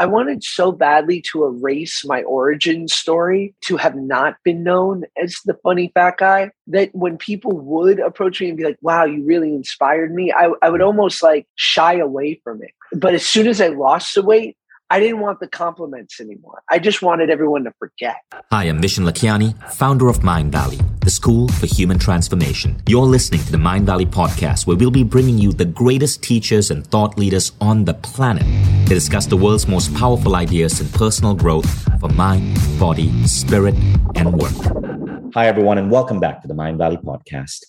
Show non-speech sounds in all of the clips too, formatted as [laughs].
I wanted so badly to erase my origin story to have not been known as the funny fat guy that when people would approach me and be like, wow, you really inspired me, I, I would almost like shy away from it. But as soon as I lost the weight, I didn't want the compliments anymore. I just wanted everyone to forget. Hi, I'm Vishen Lakhiani, founder of Mindvalley, the school for human transformation. You're listening to the Mindvalley podcast, where we'll be bringing you the greatest teachers and thought leaders on the planet to discuss the world's most powerful ideas in personal growth for mind, body, spirit, and work. Hi, everyone, and welcome back to the Mindvalley podcast.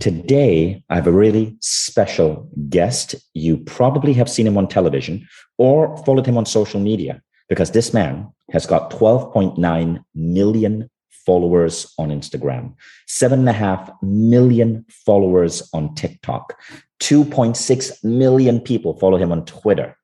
Today, I have a really special guest. You probably have seen him on television or followed him on social media because this man has got 12.9 million followers on Instagram, seven and a half million followers on TikTok, 2.6 million people follow him on Twitter.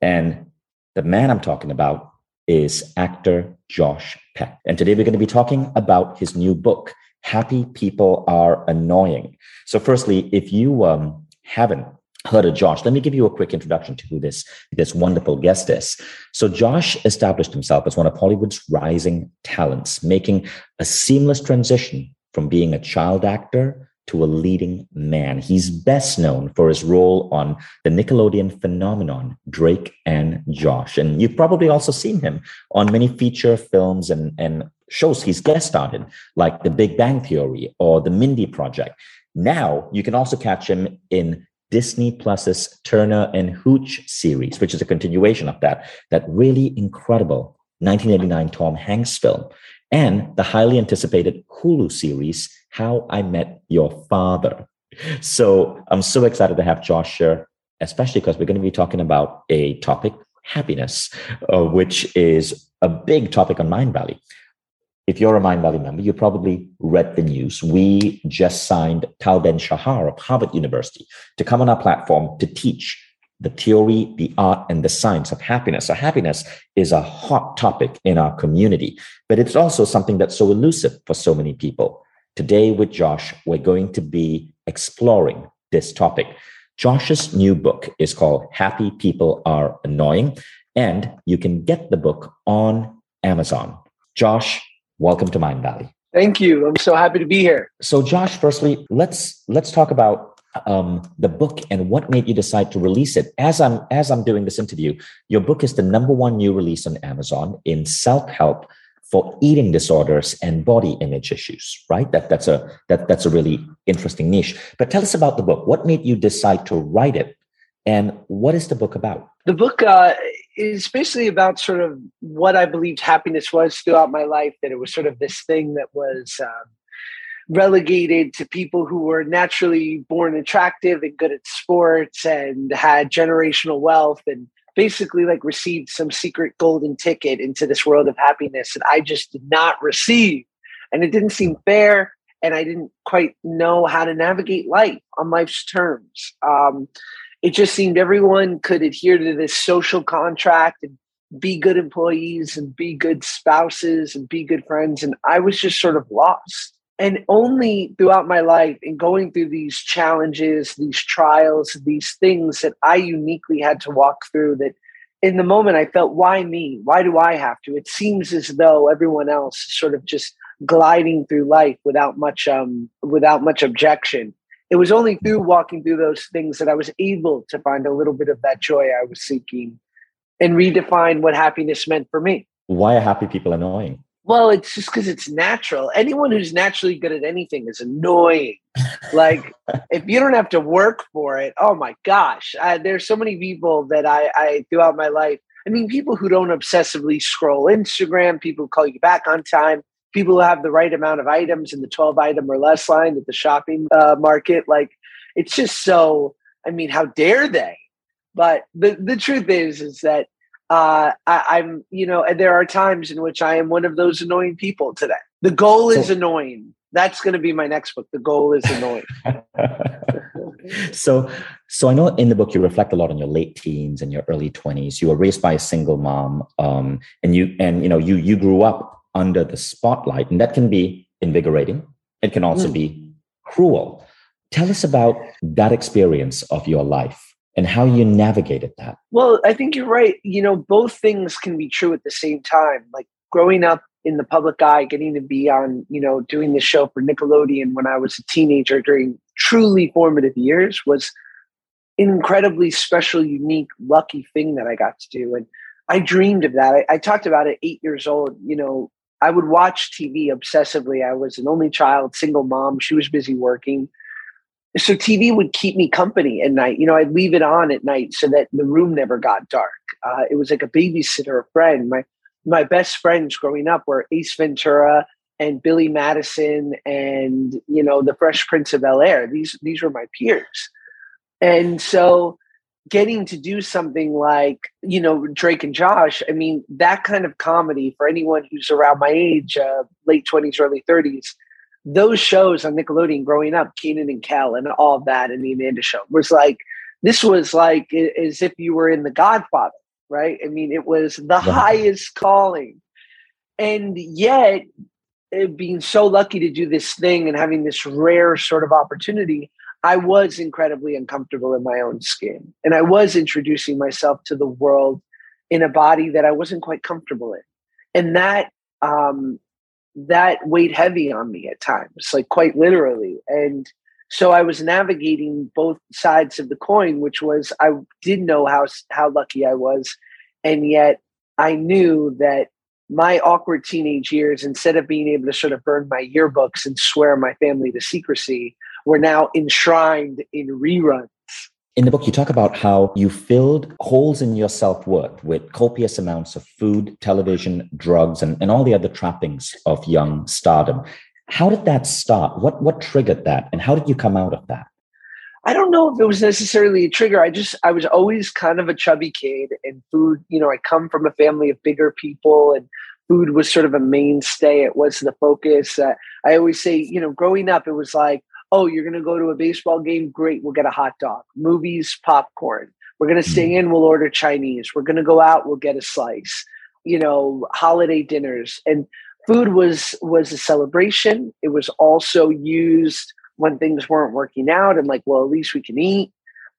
And the man I'm talking about is actor Josh Peck. And today we're going to be talking about his new book, happy people are annoying. So, firstly, if you um, haven't heard of Josh, let me give you a quick introduction to who this, this wonderful guest is. So, Josh established himself as one of Hollywood's rising talents, making a seamless transition from being a child actor to a leading man. He's best known for his role on the Nickelodeon phenomenon, Drake and Josh. And you've probably also seen him on many feature films and, and shows he's guest starred in, like The Big Bang Theory or The Mindy Project. Now you can also catch him in Disney Plus's Turner and Hooch series, which is a continuation of that, that really incredible 1989 Tom Hanks film, and the highly anticipated Hulu series, How I Met Your Father. So I'm so excited to have Josh here, especially because we're going to be talking about a topic, happiness, uh, which is a big topic on Mindvalley if you're a Mindvalley member, you probably read the news. We just signed Tal Ben Shahar of Harvard University to come on our platform to teach the theory, the art, and the science of happiness. So, happiness is a hot topic in our community, but it's also something that's so elusive for so many people. Today, with Josh, we're going to be exploring this topic. Josh's new book is called Happy People Are Annoying, and you can get the book on Amazon. Josh, Welcome to Mindvalley. Thank you. I'm so happy to be here. So, Josh, firstly, let's let's talk about um, the book and what made you decide to release it. As I'm as I'm doing this interview, your book is the number one new release on Amazon in self help for eating disorders and body image issues. Right? That that's a that that's a really interesting niche. But tell us about the book. What made you decide to write it, and what is the book about? The book uh, is basically about sort of what I believed happiness was throughout my life. That it was sort of this thing that was um, relegated to people who were naturally born attractive and good at sports and had generational wealth and basically like received some secret golden ticket into this world of happiness that I just did not receive. And it didn't seem fair. And I didn't quite know how to navigate life on life's terms. Um, it just seemed everyone could adhere to this social contract and be good employees and be good spouses and be good friends. And I was just sort of lost. And only throughout my life and going through these challenges, these trials, these things that I uniquely had to walk through that in the moment I felt, why me? Why do I have to? It seems as though everyone else is sort of just gliding through life without much um without much objection it was only through walking through those things that I was able to find a little bit of that joy I was seeking and redefine what happiness meant for me. Why are happy people annoying? Well, it's just because it's natural. Anyone who's naturally good at anything is annoying. like [laughs] if you don't have to work for it, oh my gosh, I, there's so many people that I, I throughout my life. I mean, people who don't obsessively scroll Instagram, people who call you back on time, people who have the right amount of items in the 12 item or less line at the shopping uh, market. Like it's just so, I mean, how dare they? But the, the truth is, is that uh, I, am you know, and there are times in which I am one of those annoying people today. The goal is annoying. That's going to be my next book. The goal is annoying. [laughs] so, so I know in the book you reflect a lot on your late teens and your early twenties. You were raised by a single mom, um, and you and you know you you grew up under the spotlight. And that can be invigorating, it can also mm. be cruel. Tell us about that experience of your life. and how you navigated that. Well, I think you're right. You know, both things can be true at the same time. Like growing up in the public eye, getting to be on, you know, doing the show for Nickelodeon when I was a teenager during truly formative years was an incredibly special, unique, lucky thing that I got to do. And I dreamed of that. I, I talked about it eight years old. You know, I would watch TV obsessively. I was an only child, single mom. She was busy working so TV would keep me company at night. You know, I'd leave it on at night so that the room never got dark. Uh, it was like a babysitter, friend. My my best friends growing up were Ace Ventura and Billy Madison and you know the Fresh Prince of Bel Air. These these were my peers, and so getting to do something like you know Drake and Josh. I mean that kind of comedy for anyone who's around my age, uh, late twenties, early thirties those shows on Nickelodeon growing up, Kenan and Kel and all of that, and the Amanda Show was like this was like as if you were in The Godfather, right? I mean, it was the highest calling, and yet being so lucky to do this thing and having this rare sort of opportunity. I was incredibly uncomfortable in my own skin. And I was introducing myself to the world in a body that I wasn't quite comfortable in. And that um, that weighed heavy on me at times, like quite literally. And so I was navigating both sides of the coin, which was I did know how how lucky I was, and yet I knew that my awkward teenage years, instead of being able to sort of burn my yearbooks and swear my family to secrecy, were now enshrined in reruns in the book, you talk about how you filled holes in your self worth with copious amounts of food, television, drugs, and, and all the other trappings of young stardom. How did that start? What, what triggered that? And how did you come out of that? I don't know if it was necessarily a trigger. I just, I was always kind of a chubby kid, and food, you know, I come from a family of bigger people, and food was sort of a mainstay. It was the focus. Uh, I always say, you know, growing up, it was like, oh, you're going to go to a baseball game? Great, we'll get a hot dog. Movies, popcorn. We're going to stay mm-hmm. in, we'll order Chinese. We're going to go out, we'll get a slice. You know, holiday dinners. And food was was a celebration. It was also used when things weren't working out and like, well, at least we can eat.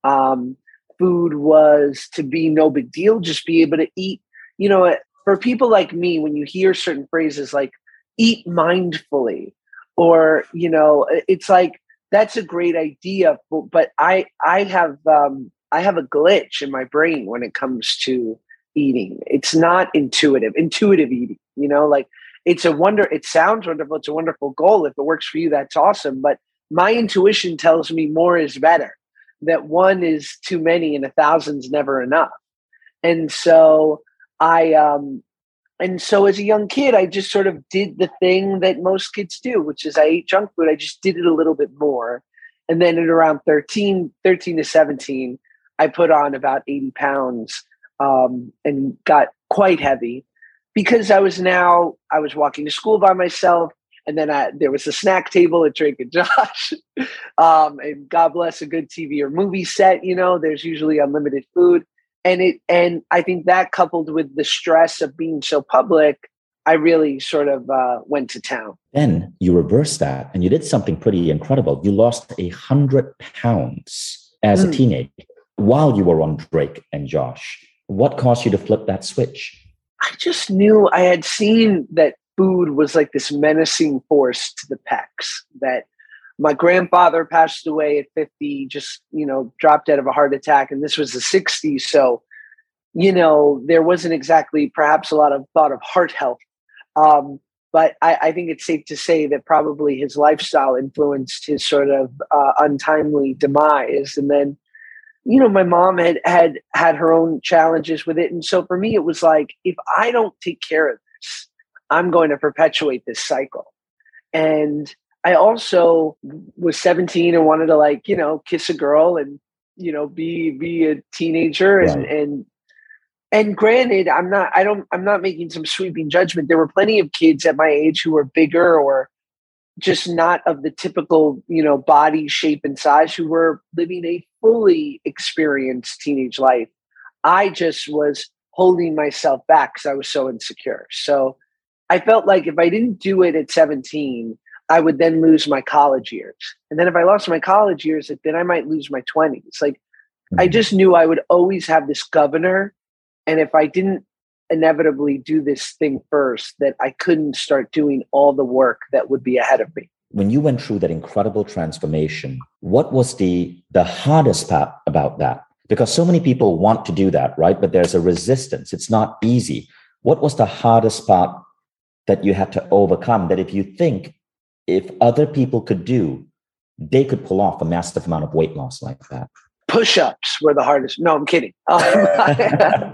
Um, food was to be no big deal, just be able to eat. You know, for people like me, when you hear certain phrases like eat mindfully, or, you know, it's like that's a great idea but i i have um i have a glitch in my brain when it comes to eating. It's not intuitive intuitive eating you know like it's a wonder it sounds wonderful it's a wonderful goal if it works for you that's awesome but my intuition tells me more is better that one is too many and a thousand's never enough. And so i um and so as a young kid, I just sort of did the thing that most kids do, which is I ate junk food. I just did it a little bit more. And then at around 13, 13 to 17, I put on about 80 pounds um, and got quite heavy because I was now, I was walking to school by myself. And then I, there was a snack table at Drake and Josh. [laughs] um, and God bless a good TV or movie set, you know, there's usually unlimited food and it and i think that coupled with the stress of being so public i really sort of uh, went to town then you reversed that and you did something pretty incredible you lost a hundred pounds as mm. a hmm. teenager while you were on drake and josh what caused you to flip that switch i just knew i had seen that food was like this menacing force to the Pecks that my grandfather passed away at 50 just you know dropped out of a heart attack and this was the 60s so you know there wasn't exactly perhaps a lot of thought of heart health. Um, but I, I, think it's safe to say that probably his lifestyle influenced his sort of uh, untimely demise and then you know my mom had had had her own challenges with it and so for me it was like if i don't take care of this i'm going to perpetuate this cycle. And I also was 17 and wanted to like, you know, kiss a girl and, you know, be be a teenager and right. and and granted, I'm not I don't I'm not making some sweeping judgment. There were plenty of kids at my age who were bigger or just not of the typical, you know, body shape and size who were living a fully experienced teenage life. I just was holding myself back because I was so insecure. So I felt like if I didn't do it at 17, I would then lose my college years. And then if I lost my college years, then I might lose my 20s. Like Mm-hmm. I just knew I would always have this governor. And if I didn't inevitably do this thing first, that I couldn't start doing all the work that would be ahead of me. When you went through that incredible transformation, what was the the hardest part about that? Because so many people want to do that, right? But there's a resistance. It's not easy. What was the hardest part that you had to overcome that if you think if other people could do, they could pull off a massive amount of weight loss like that? Push-ups were the hardest. No, I'm kidding. Um, [laughs]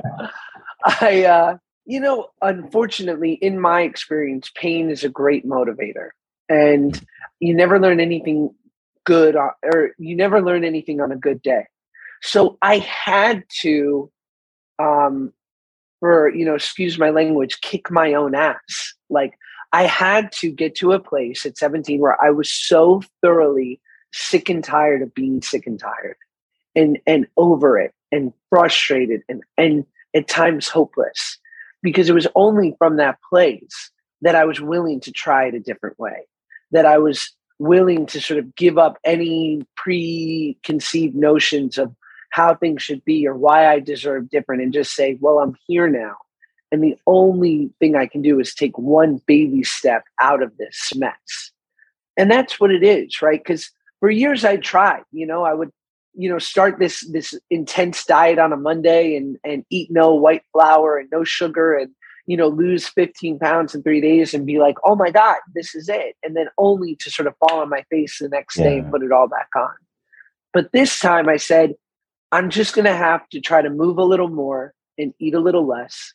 I, uh, you know, unfortunately, in my experience, pain is a great motivator, and you never learn anything good, or you never learn anything on a good day. So I had to, um, for you know, excuse my language, kick my own ass. Like I had to get to a place at 17 where I was so thoroughly sick and tired of being sick and tired and and over it and frustrated and and at times hopeless because it was only from that place that I was willing to try it a different way that I was willing to sort of give up any preconceived notions of how things should be or why I deserve different and just say well I'm here now and the only thing I can do is take one baby step out of this mess. And that's what it is, right? Because for years I tried, you know, I would, you know, start this this intense diet on a Monday and and eat no white flour and no sugar and you know lose 15 pounds in three days and be like, oh my God, this is it. And then only to sort of fall on my face the next yeah. day and put it all back on. But this time I said, I'm just gonna have to try to move a little more and eat a little less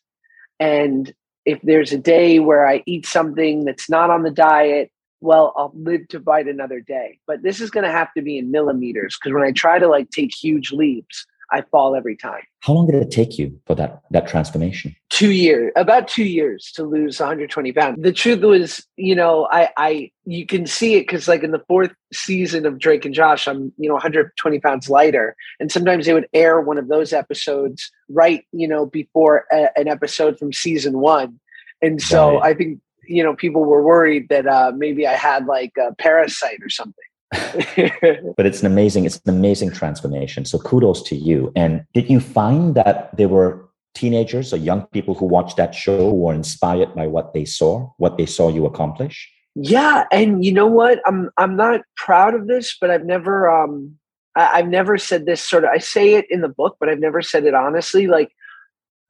and if there's a day where I eat something that's not on the diet, well, I'll live to fight another day. But this is going to have to be in millimeters because when I try to like take huge leaps, I fall every time. How long did it take you for that that transformation? Two years, about two years to lose 120 pounds. The truth was, you know, I, I, you can see it because like in the fourth season of Drake and Josh, I'm, you know, 120 pounds lighter, and sometimes they would air one of those episodes right, you know, before a, an episode from season one, and so right. I think you know people were worried that uh, maybe I had like a parasite or something. [laughs] but it's an amazing it's an amazing transformation. So kudos to you. And did you find that there were teenagers or young people who watched that show who were inspired by what they saw what they saw you accomplish? Yeah and you know what? I'm i'm not proud of this but i've never um I, i've never said this sort of i say it in the book but i've never said it honestly. Like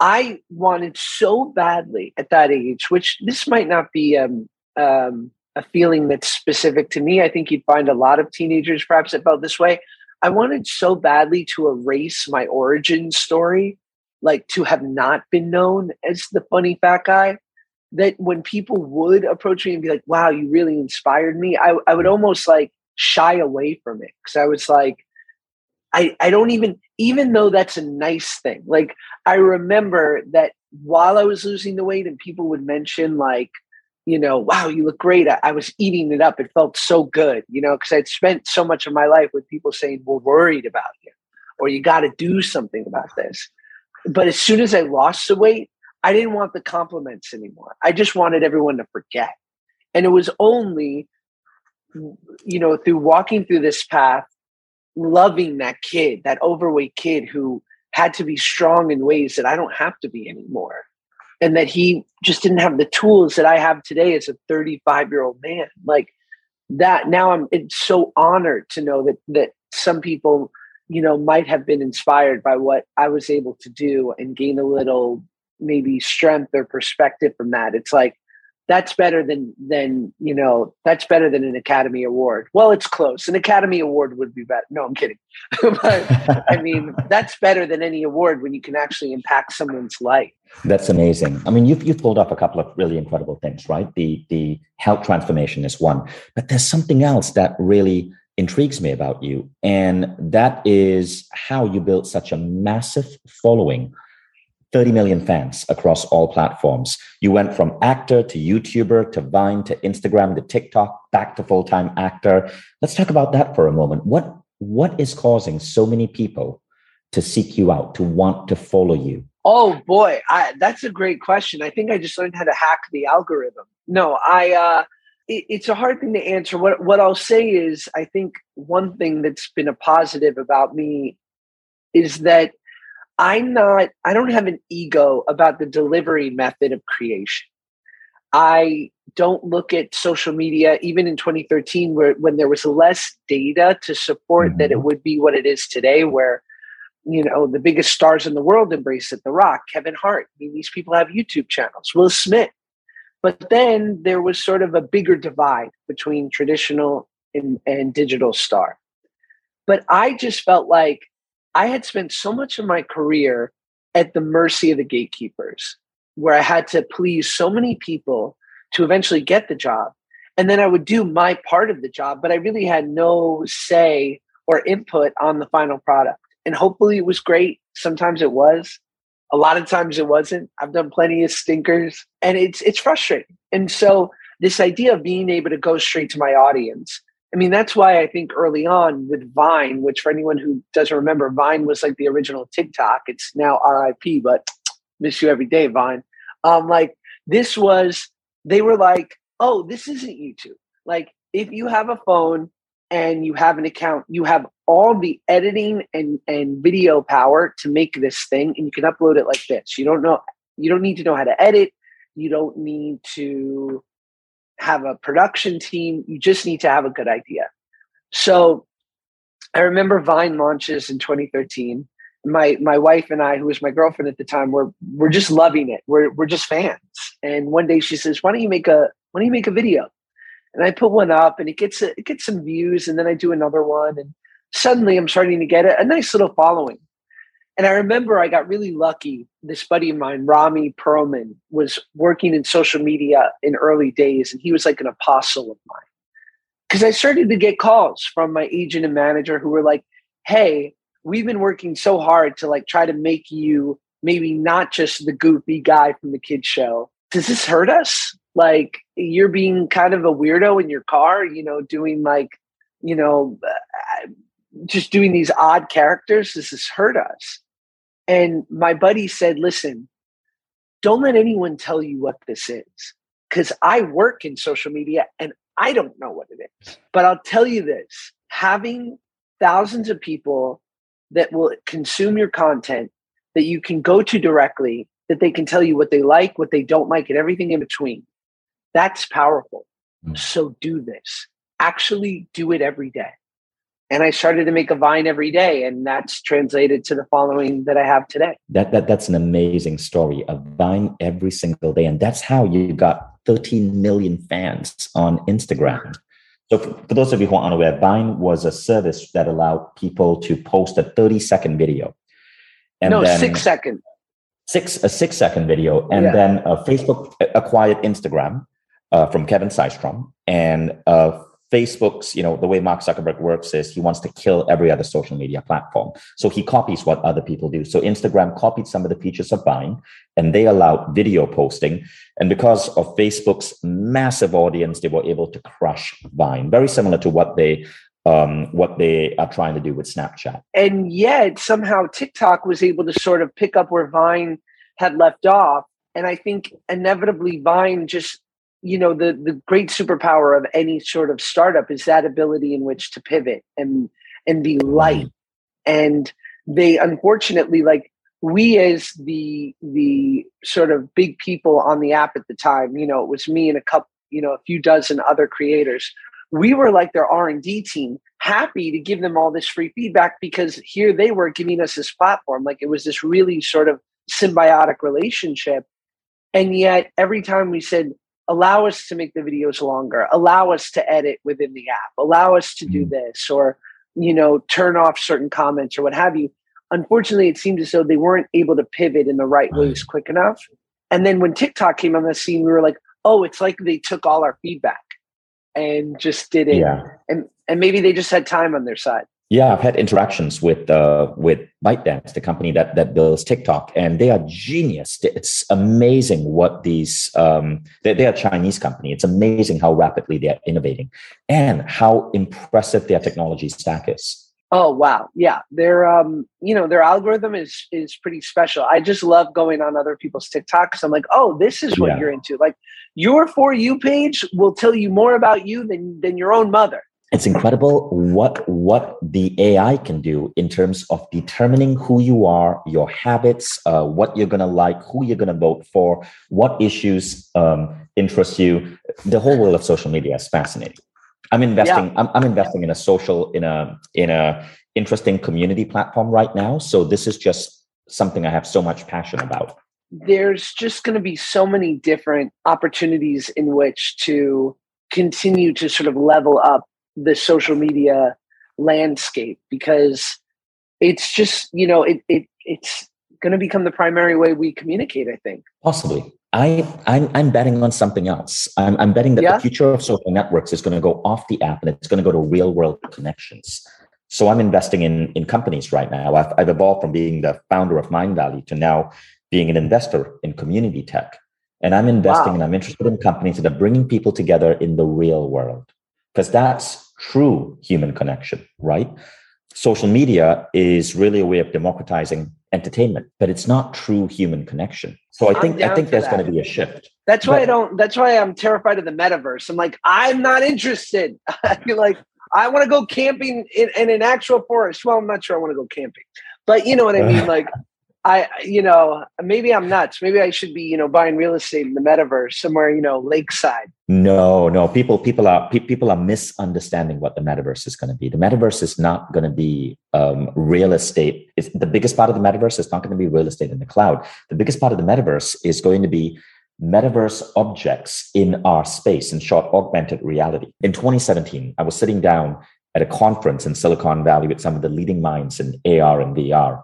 i wanted so badly at that age which this might not be um um a feeling that's specific to me. I think you'd find a lot of teenagers perhaps that felt this way. I wanted so badly to erase my origin story, like to have not been known as the funny fat guy, that when people would approach me and be like, wow, you really inspired me, I, I would almost like shy away from it. Cause I was like, I, I don't even, even though that's a nice thing, like I remember that while I was losing the weight and people would mention like, you know, wow, you look great. I, I was eating it up. It felt so good, you know, because I'd spent so much of my life with people saying, we're worried about you, or you got to do something about this. But as soon as I lost the weight, I didn't want the compliments anymore. I just wanted everyone to forget. And it was only, you know, through walking through this path, loving that kid, that overweight kid who had to be strong in ways that I don't have to be anymore and that he just didn't have the tools that I have today as a 35 year old man. Like that now I'm it's so honored to know that that some people, you know, might have been inspired by what I was able to do and gain a little maybe strength or perspective from that. It's like that's better than than you know that's better than an academy award. Well it's close. An academy award would be better. No i'm kidding. [laughs] But i mean [laughs] that's better than any award when you can actually impact someone's life. That's amazing. I mean you've, you've pulled up a couple of really incredible things right? The the health transformation is one. But there's something else that really intrigues me about you and that is how you built such a massive following 30 million fans across all platforms. You went from actor to YouTuber to Vine to Instagram to TikTok, back to full-time actor. Let's talk about that for a moment. What what is causing so many people to seek you out, to want to follow you? Oh boy, I, that's a great question. I think I just learned how to hack the algorithm. No, I uh it, it's a hard thing to answer. What what I'll say is I think one thing that's been a positive about me is that I'm not, I don't have an ego about the delivery method of creation. I don't look at social media, even in 2013, where when there was less data to support mm-hmm. that it mm-hmm. would be what it is today, where you know the biggest stars in the world embrace it. The Rock, Kevin Hart. I mean, these people have YouTube channels. Will Smith. But then there was sort of a bigger divide between traditional and, and digital star. But I just felt like I had spent so much of my career at the mercy of the gatekeepers, where I had to please so many people to eventually get the job. And then I would do my part of the job, but I really had no say or input on the final product. And hopefully it was great. Sometimes it was. A lot of times it wasn't. I've done plenty of stinkers and it's it's frustrating. And so this idea of being able to go straight to my audience I mean, that's why I think early on with Vine, which for anyone who doesn't remember, Vine was like the original TikTok. It's now RIP, but [tsk] miss you every day, Vine. Um, like this was, they were like, oh, this isn't YouTube. Like if you have a phone and you have an account, you have all the editing and, and video power to make this thing and you can upload it like this. You don't know, you don't need to know how to edit. You don't need to have a production team. You just need to have a good idea. So I remember Vine launches in 2013. My my wife and I, who was my girlfriend at the time, were we're just loving it. We're we're just fans. And one day she says, "Why don't you make a Why don't you make a video?" And I put one up, and it gets a, it gets some views, and then I do another one, and suddenly I'm starting to get a, a nice little following. And I remember I got really lucky. This buddy of mine, Rami Perlman, was working in social media in early days, and he was like an apostle of mine. Because I started to get calls from my agent and manager who were like, hey, we've been working so hard to like try to make you maybe not just the goofy guy from the kids show. Does this hurt us? Like you're being kind of a weirdo in your car, you know, doing like, you know, uh, just doing these odd characters. Does this hurt us? And my buddy said, listen, don't let anyone tell you what this is. Because I work in social media and I don't know what it is. But I'll tell you this having thousands of people that will consume your content that you can go to directly, that they can tell you what they like, what they don't like, and everything in between. That's powerful. Mm. So do this. Actually, do it every day and I started to make a vine every day, and that's translated to the following that I have today. That, that that's an amazing story. A vine every single day, and that's how you got 13 million fans on Instagram. So, for, for those of you who aren't aware, Vine was a service that allowed people to post a 30 second video. And no, then, six second. Six a six second video, and yeah. then uh, Facebook acquired Instagram uh, from Kevin Systrom, and uh, Facebook's, you know, the way Mark Zuckerberg works is he wants to kill every other social media platform. So he copies what other people do. So Instagram copied some of the features of Vine and they allowed video posting. And because of Facebook's massive audience, they were able to crush Vine, very similar to what they um, what they are trying to do with Snapchat. And yet somehow TikTok was able to sort of pick up where Vine had left off. And I think inevitably Vine just you know the the great superpower of any sort of startup is that ability in which to pivot and and be light. And they unfortunately like we as the the sort of big people on the app at the time you know it was me and a couple you know a few dozen other creators we were like their r&d team happy to give them all this free feedback because here they were giving us this platform. Like it was this really sort of symbiotic relationship. And yet every time we said allow us to make the videos longer allow us to edit within the app allow us to do mm. this or you know turn off certain comments or what have you unfortunately it seemed as though they weren't able to pivot in the right, right. ways quick enough and then when tiktok came on the scene we were like oh it's like they took all our feedback and just did it yeah. and and maybe they just had time on their side yeah, I've had interactions with uh, with ByteDance, the company that that builds TikTok, and they are genius. It's amazing what these um, they, they are a Chinese company. It's amazing how rapidly they are innovating, and how impressive their technology stack is. Oh wow, yeah, their um, you know, their algorithm is is pretty special. I just love going on other people's TikToks. I'm like, oh, this is what yeah. you're into. Like your for you page will tell you more about you than than your own mother it's incredible what what the AI can do in terms of determining who you are, your habits, uh, what you're gonna like, who you're gonna vote for, what issues um, interest you. The whole world of social media is fascinating. I'm investing. Yeah. I'm, I'm investing in a social in a in a interesting community platform right now. So this is just something I have so much passion about. There's just going to be so many different opportunities in which to continue to sort of level up the social media landscape because it's just you know it, it it's going to become the primary way we communicate i think possibly I, I'm, I'm betting on something else. I'm, I'm betting that yeah. the future of social networks is going to go off the app and it's going to go to real world connections. So I'm investing in, in companies right now. I've, I've evolved from being the founder of Mindvalley to now being an investor in community tech. And I'm investing wow. and I'm interested in companies that are bringing people together in the real world because that's true human connection, right? Social media is really a way of democratizing entertainment, but it's not true human connection. So I think I think there's going to be a shift. That's why but, I don't. That's why I'm terrified of the metaverse. I'm like, I'm not interested. [laughs] I feel like I want to go camping in, in, an actual forest. Well, I'm not sure I want to go camping, but you know what I mean. [laughs] Like, I, you know, maybe I'm nuts. Maybe I should be, you know, buying real estate in the metaverse somewhere, you know, lakeside. No, no. People, people are people are misunderstanding what the metaverse is going to be. The metaverse is not going to be um, real estate. It's, the biggest part of the metaverse is not going to be real estate in the cloud. The biggest part of the metaverse is going to be metaverse objects in our space. In short, augmented reality. In 2017, I was sitting down at a conference in Silicon Valley with some of the leading minds in AR and VR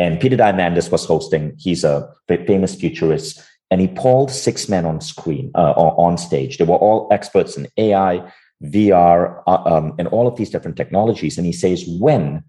and Peter Diamandis was hosting. He's a famous futurist, and he pulled six men on screen uh, on stage. They were all experts in AI, VR, uh, um, and all of these different technologies. And he says, when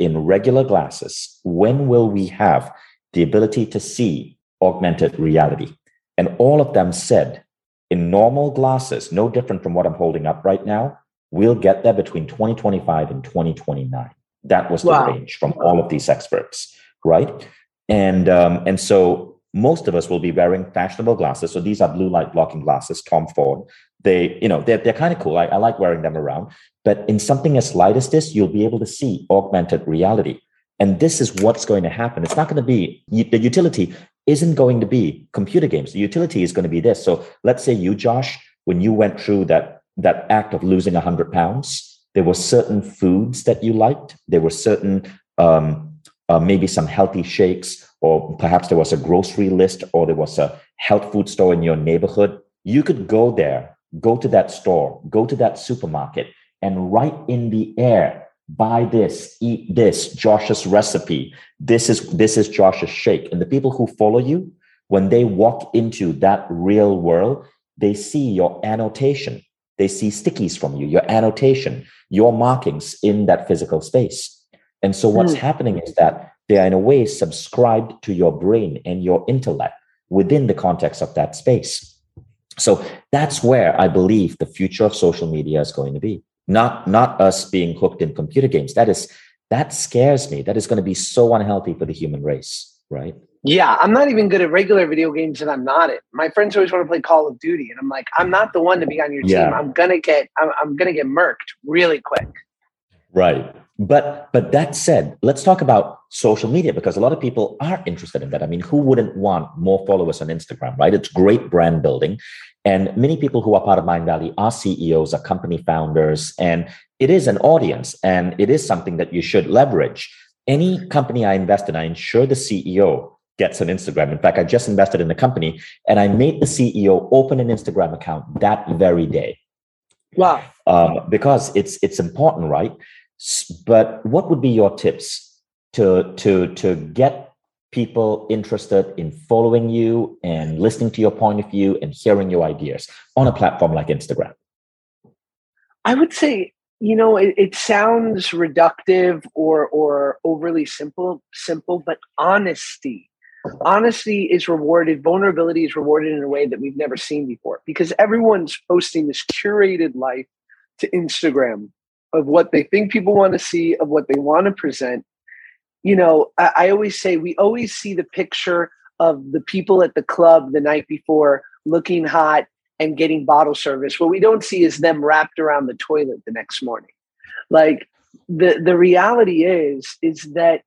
in regular glasses, when will we have the ability to see augmented reality? And all of them said, in normal glasses, no different from what I'm holding up right now, we'll get there between 2025 and 2029. That was the wow. range from all of these experts right? And um, and so most of us will be wearing fashionable glasses. So these are blue light blocking glasses, Tom Ford. They, you know, they're, they're kind of cool. I, I like wearing them around. But in something as light as this, you'll be able to see augmented reality. And this is what's going to happen. It's not going to be the utility isn't going to be computer games. The utility is going to be this. So let's say you, Josh, when you went through that that act of losing 100 pounds, there were certain foods that you liked. There were certain um, uh, maybe some healthy shakes, or perhaps there was a grocery list or there was a health food store in your neighborhood, you could go there, go to that store, go to that supermarket, and right in the air, buy this, eat this, Josh's recipe. This is this is Josh's shake. And the people who follow you, when they walk into that real world, they see your annotation. They see stickies from you, your annotation, your markings in that physical space. And so what's mm. happening is that they are in a way subscribed to your brain and your intellect within the context of that space. So that's where I believe the future of social media is going to be. Not not us being hooked in computer games. That is that scares me. That is going to be so unhealthy for the human race, right? Yeah, I'm not even good at regular video games, and I'm not it. My friends always want to play Call of Duty, and I'm like, I'm not the one to be on your team. I'm gonna get, I'm, I'm gonna get murked really quick. Right. But but that said, let's talk about social media because a lot of people are interested in that. I mean, who wouldn't want more followers on Instagram, right? It's great brand building. And many people who are part of Mindvalley are CEOs, are company founders, and it is an audience and it is something that you should leverage. Any company I invest in, I ensure the CEO gets an Instagram. In fact, I just invested in a company and I made the CEO open an Instagram account that very day. Wow. Um, because it's it's important, right? But what would be your tips to to to get people interested in following you and listening to your point of view and hearing your ideas on a platform like Instagram? I would say, you know, it, it sounds reductive or or overly simple, simple, but honesty honesty is rewarded vulnerability is rewarded in a way that we've never seen before because everyone's posting this curated life to instagram of what they think people want to see, of what they want to present. You know, I, I always say we always see the picture of the people at the club the night before looking hot and getting bottle service. What we don't see is them wrapped around the toilet the next morning. like the the reality is is that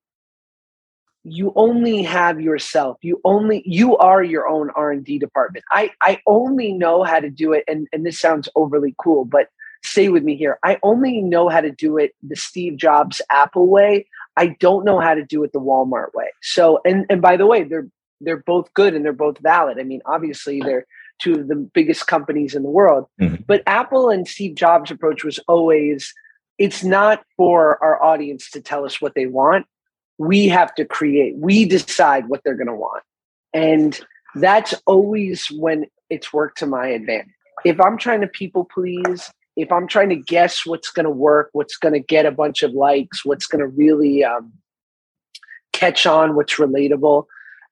you only have yourself you only you are your own r&d department i i only know how to do it and and this sounds overly cool but stay with me here. I only know how to do it the steve jobs apple way. I don't know how to do it the walmart way. So and and by the way they're they're both good and they're both valid. I mean obviously they're two of the biggest companies in the world. Mm-hmm. but apple and steve jobs approach was always it's not for our audience to tell us what they want. We have to create we decide what they're going to want. And that's always when it's worked to my advantage. If i'm trying to people please if i'm trying to guess what's going to work what's going to get a bunch of likes what's going to really um, catch on what's relatable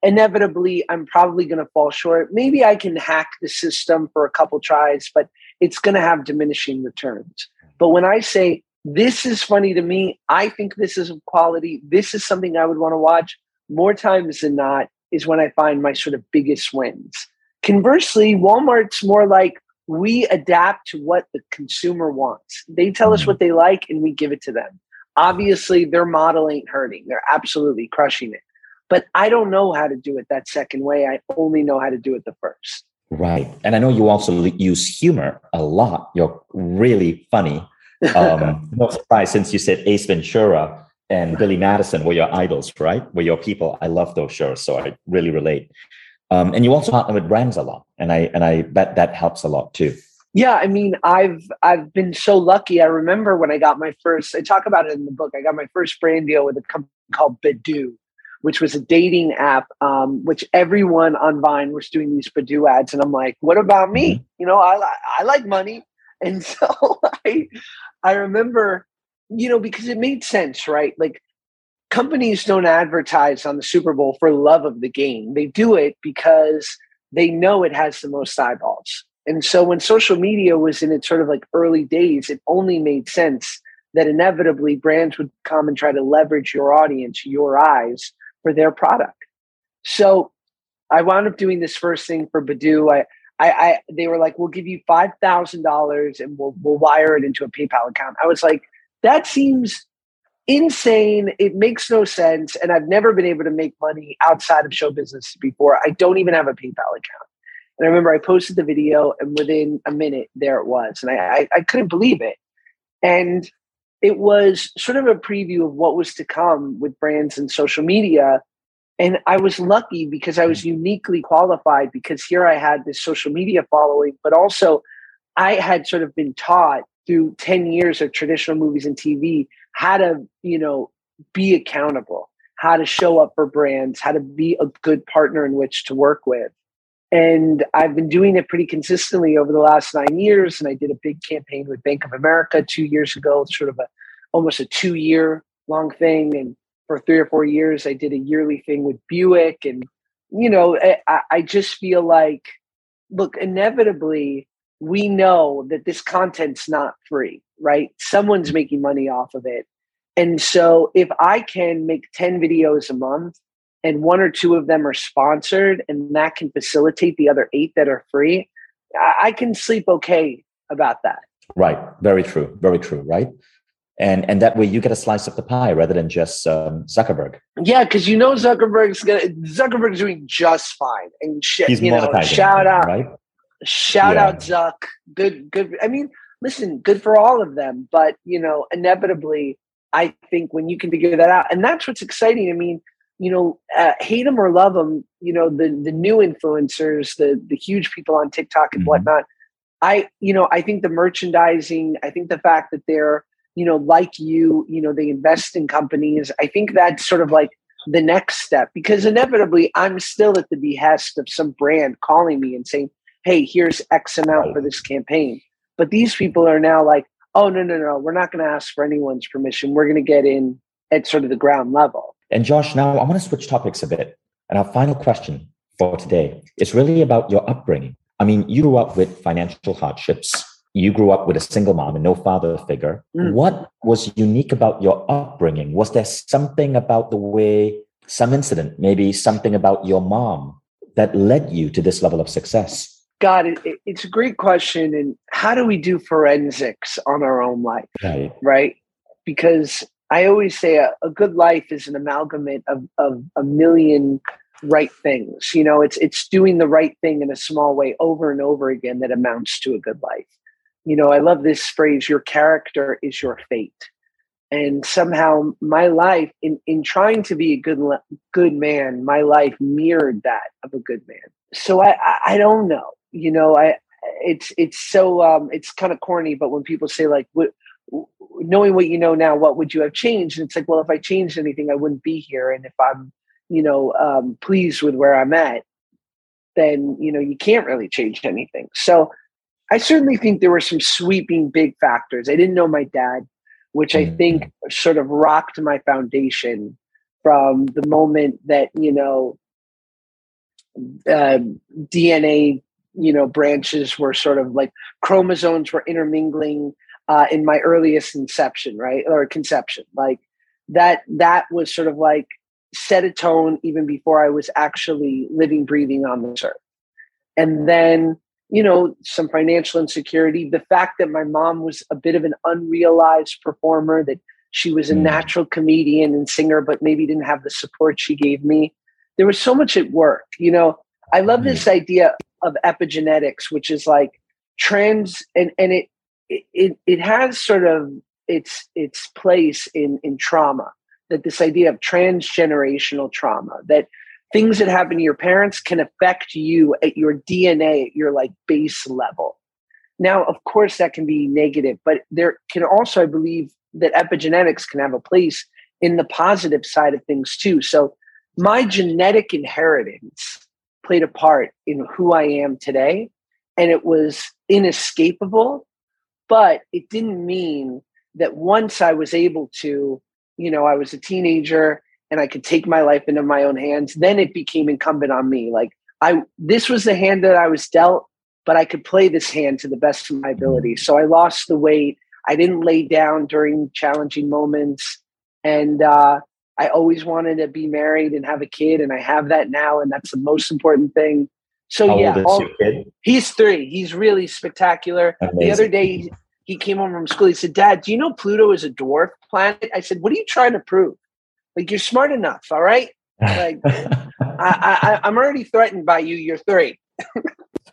inevitably i'm probably going to fall short maybe i can hack the system for a couple tries but it's going to have diminishing returns but when i say this is funny to me. I think this is of quality. This is something I would want to watch more times than not is when I find my sort of biggest wins. Conversely, Walmart's more like we adapt to what the consumer wants. They tell us mm-hmm. what they like and we give it to them. Obviously, their model ain't hurting. They're absolutely crushing it. But I don't know how to do it that second way. I only know how to do it the first. Right. And I know you also use humor a lot. You're really funny um, [laughs] no surprise since you said Ace Ventura and Billy Madison were your idols, right? Were your people. I love those shows, so I really relate. Um, and you also partner with brands a lot, and I and I bet that helps a lot too. Yeah, I mean, I've I've been so lucky. I remember when I got my first. I talk about it in the book. I got my first brand deal with a company called Badoo, which was a dating app. Um, which everyone on Vine was doing these Badoo ads, and I'm like, what about me? Mm-hmm. You know, I I like money. And [laughs] so I I remember, you know, because it made sense, right? Like companies don't advertise on the Super Bowl for love of the game. They do it because they know it has the most eyeballs. And so when social media was in its sort of like early days, it only made sense that inevitably brands would come and try to leverage your audience, your eyes for their product. So I wound up doing this first thing for Badoo. I, I, I they were like, we'll give you five thousand dollars and we'll we'll wire it into a PayPal account. I was like, that seems insane. It makes no sense. And I've never been able to make money outside of show business before. I don't even have a PayPal account. And I remember I posted the video and within a minute there it was. And I, I, I couldn't believe it. And it was sort of a preview of what was to come with brands and social media and I was lucky because I was uniquely qualified because here I had this social media following, but also I had sort of been taught through 10 years of traditional movies and TV how to, you know, be accountable, how to show up for brands, how to be a good partner in which to work with. And I've been doing it pretty consistently over the last nine years. And I did a big campaign with Bank of America two years ago, sort of a almost a two year long thing. And for three or four years. I did a yearly thing with Buick, and you know, I, I just feel like, look, inevitably, we know that this content's not free, right? Someone's making money off of it. And so if I can make 10 videos a month and one or two of them are sponsored and that can facilitate the other eight that are free, I can sleep okay about that. Right. Very true. Very true. Right and and that way you get a slice of the pie rather than just um, Zuckerberg. Yeah, because you know Zuckerberg's gonna Zuckerberg's doing just fine, and sh- He's you know, shout out, right? Shout yeah. out Zuck. Good, good. I mean, listen, good for all of them, but you know, inevitably, I think when you can figure that out, and that's what's exciting. I mean, you know, uh, hate them or love them, you know, the the new influencers, the the huge people on TikTok and mm-hmm. whatnot. I, you know, I think the merchandising, I think the fact that they're you know, like you, you know, they invest in companies. I think that's sort of like the next step because inevitably I'm still at the behest of some brand calling me and saying, hey, here's X amount for this campaign. But these people are now like, oh, no, no, no, we're not going to ask for anyone's permission. We're going to get in at sort of the ground level. And Josh, now I want to switch topics a bit. And our final question for today is really about your upbringing. I mean, you grew up with financial hardships you grew up with a single mom and no father figure. Mm. What was unique about your upbringing? Was there something about the way, some incident, maybe something about your mom that led you to this level of success? God, it, it, it's a great question. And how do we do forensics on our own life? Right. Right. Because I always say a, a good life is an amalgamate of, of a million right things. You know, it's it's doing the right thing in a small way over and over again that amounts to a good life. You know, I love this phrase, your character is your fate. And somehow my life in in trying to be a good good man, my life mirrored that of a good man. So I I, I don't know. You know, I it's it's so um it's kind of corny, but when people say like what knowing what you know now, what would you have changed? And it's like, well, if I changed anything, I wouldn't be here. And if I'm you know um, pleased with where i'm at then you know you can't really change anything so i certainly think there were some sweeping big factors i didn't know my dad which i think mm-hmm. sort of rocked my foundation from the moment that you know uh, dna you know branches were sort of like chromosomes were intermingling uh, in my earliest inception right or conception like that that was sort of like set a tone even before I was actually living, breathing on this earth. And then, you know, some financial insecurity, the fact that my mom was a bit of an unrealized performer, that she was a mm. natural comedian and singer, but maybe didn't have the support she gave me. There was so much at work. You know, I love this mm. idea of epigenetics, which is like trans and, and it, it, it has sort of its, its place in, in trauma that this idea of transgenerational trauma, that things that happen to your parents can affect you at your DNA, at your like base level. Now, of course, that can be negative, but there can also, I believe, that epigenetics can have a place in the positive side of things too. So, my genetic inheritance played a part in who I am today, and it was inescapable, but it didn't mean that once I was able to you know, I was a teenager and I could take my life into my own hands, then it became incumbent on me. Like I this was the hand that I was dealt, but I could play this hand to the best of my ability. So I lost the weight. I didn't lay down during challenging moments. And uh, I always wanted to be married and have a kid, and I have that now, and that's the most important thing. So How yeah, all, he's three. He's really spectacular. Amazing. The other day, he came home from school. He said, Dad, do you know Pluto is a dwarf planet? I said, What are you trying to prove? Like, you're smart enough, all right? Like, [laughs] I, I, I'm already threatened by you. You're three.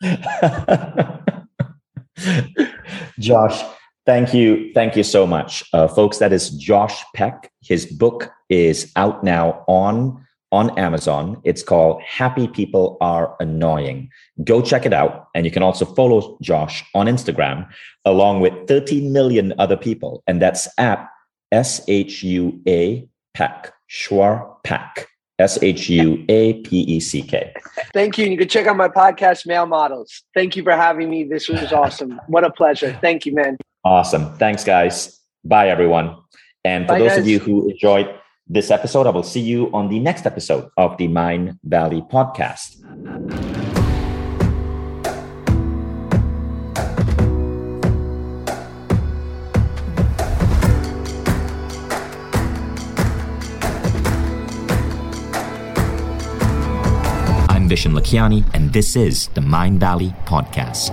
[laughs] Josh, thank you. Thank you so much. Uh, folks, that is Josh Peck. His book is out now on on Amazon. It's called Happy People Are Annoying. Go check it out. And you can also follow Josh on Instagram along with 13 million other people. And that's at S H U A Peck, Shua Peck, S H U A P E C K. Thank you. You can check out my podcast, Male Models. Thank you for having me. This was awesome. what a pleasure. Thank you, man. Awesome. Thanks, guys. Bye, everyone. And for Bye, those guys. of you who enjoyed this episode. I will see you on the next episode of the Mindvalley podcast. I'm Vishen Lakhiani, and this is the Mindvalley Podcast.